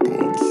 Bones.